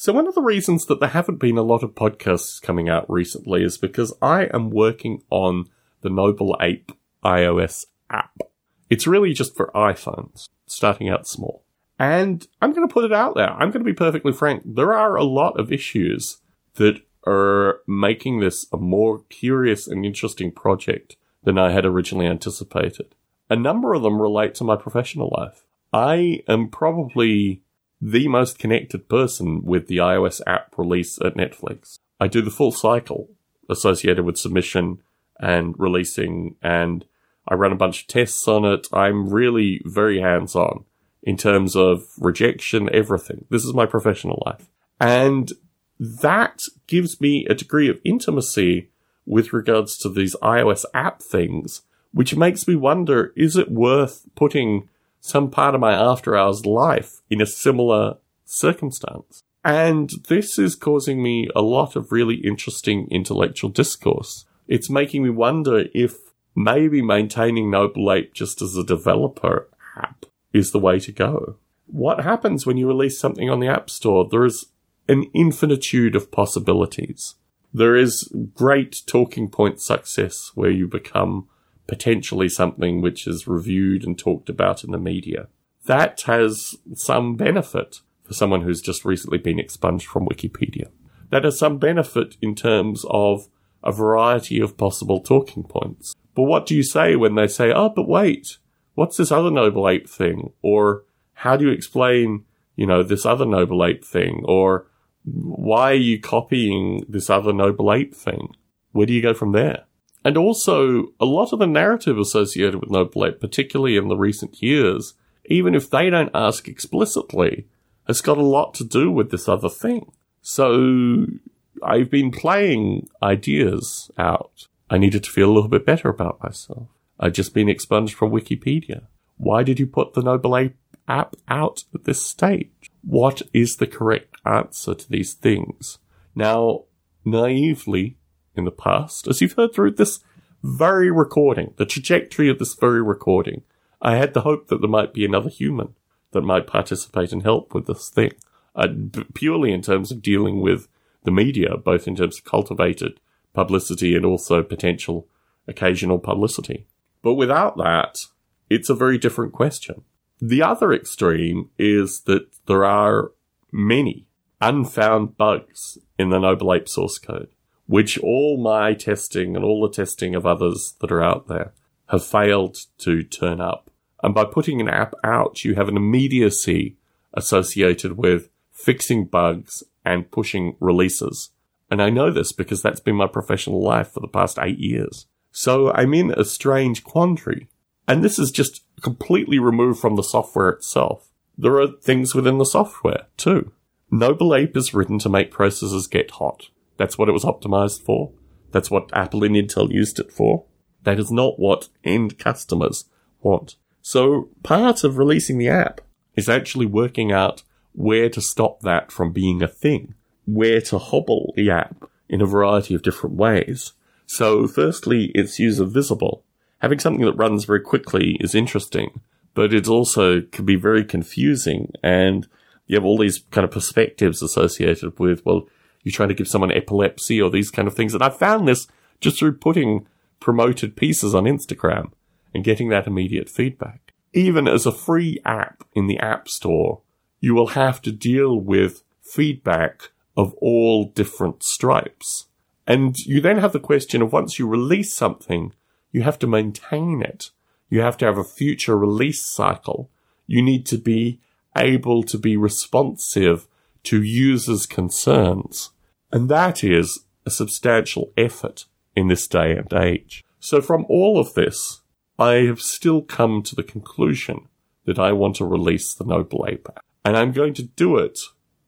So one of the reasons that there haven't been a lot of podcasts coming out recently is because I am working on the Noble Ape iOS app. It's really just for iPhones, starting out small. And I'm going to put it out there. I'm going to be perfectly frank. There are a lot of issues that are making this a more curious and interesting project than I had originally anticipated. A number of them relate to my professional life. I am probably the most connected person with the iOS app release at Netflix. I do the full cycle associated with submission and releasing, and I run a bunch of tests on it. I'm really very hands on in terms of rejection, everything. This is my professional life. And that gives me a degree of intimacy with regards to these iOS app things, which makes me wonder, is it worth putting some part of my after hours life in a similar circumstance? And this is causing me a lot of really interesting intellectual discourse. It's making me wonder if maybe maintaining Noble Ape just as a developer app is the way to go. What happens when you release something on the App Store? There is an infinitude of possibilities. There is great talking point success where you become potentially something which is reviewed and talked about in the media. That has some benefit for someone who's just recently been expunged from Wikipedia. That has some benefit in terms of a variety of possible talking points. But what do you say when they say, oh, but wait, what's this other noble ape thing? Or how do you explain, you know, this other noble ape thing? Or why are you copying this other noble ape thing? Where do you go from there? And also, a lot of the narrative associated with Noble Ape, particularly in the recent years, even if they don't ask explicitly, has got a lot to do with this other thing. So, I've been playing ideas out. I needed to feel a little bit better about myself. I'd just been expunged from Wikipedia. Why did you put the Noble Ape app out at this stage? What is the correct answer to these things? Now, naively, in the past, as you've heard through this very recording, the trajectory of this very recording, I had the hope that there might be another human that might participate and help with this thing, uh, purely in terms of dealing with the media, both in terms of cultivated publicity and also potential occasional publicity. But without that, it's a very different question. The other extreme is that there are many unfound bugs in the Noble Ape source code, which all my testing and all the testing of others that are out there have failed to turn up. And by putting an app out, you have an immediacy associated with fixing bugs and pushing releases. And I know this because that's been my professional life for the past eight years. So I'm in a strange quandary. And this is just completely removed from the software itself. There are things within the software too. Noble Ape is written to make processors get hot. That's what it was optimized for. That's what Apple and Intel used it for. That is not what end customers want. So part of releasing the app is actually working out where to stop that from being a thing, where to hobble the app in a variety of different ways. So firstly, it's user visible. Having something that runs very quickly is interesting, but it also can be very confusing and you have all these kind of perspectives associated with, well, you're trying to give someone epilepsy or these kind of things. And I found this just through putting promoted pieces on Instagram and getting that immediate feedback. Even as a free app in the App Store, you will have to deal with feedback of all different stripes. And you then have the question of once you release something, you have to maintain it. You have to have a future release cycle. You need to be able to be responsive to users' concerns. And that is a substantial effort in this day and age. So from all of this, I have still come to the conclusion that I want to release the Noble Ape. And I'm going to do it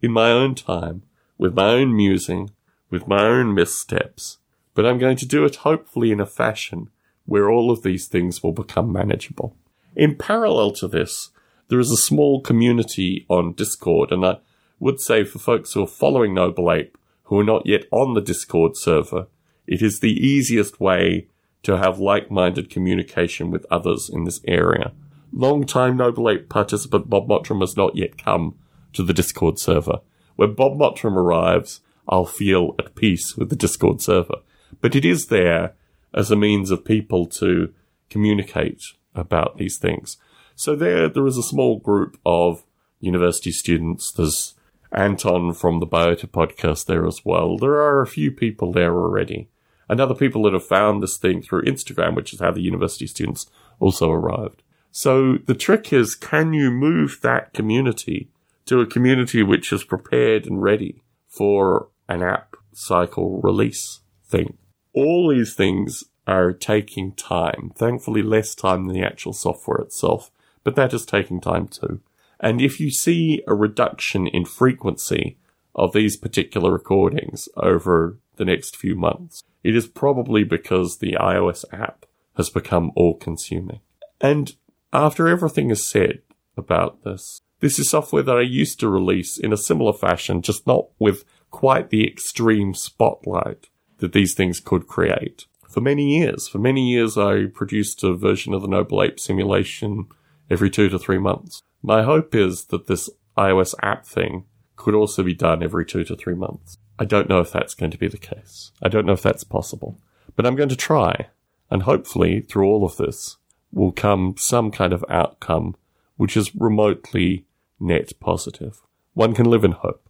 in my own time, with my own musing, with my own missteps. But I'm going to do it hopefully in a fashion where all of these things will become manageable. In parallel to this, there is a small community on Discord, and I would say for folks who are following Noble Ape, who are not yet on the Discord server, it is the easiest way to have like-minded communication with others in this area. Long-time Noble Ape participant Bob Mottram has not yet come to the Discord server. When Bob Mottram arrives, I'll feel at peace with the Discord server. But it is there as a means of people to communicate about these things. So there, there is a small group of university students. There's Anton from the Biota podcast there as well. There are a few people there already. And other people that have found this thing through Instagram, which is how the university students also arrived. So the trick is, can you move that community to a community which is prepared and ready for an app cycle release thing? All these things are taking time. Thankfully, less time than the actual software itself, but that is taking time too. And if you see a reduction in frequency of these particular recordings over the next few months, it is probably because the iOS app has become all consuming. And after everything is said about this, this is software that I used to release in a similar fashion, just not with quite the extreme spotlight that these things could create. For many years, for many years, I produced a version of the Noble Ape simulation every two to three months. My hope is that this iOS app thing could also be done every two to three months. I don't know if that's going to be the case. I don't know if that's possible. But I'm going to try. And hopefully, through all of this, will come some kind of outcome which is remotely net positive. One can live in hope.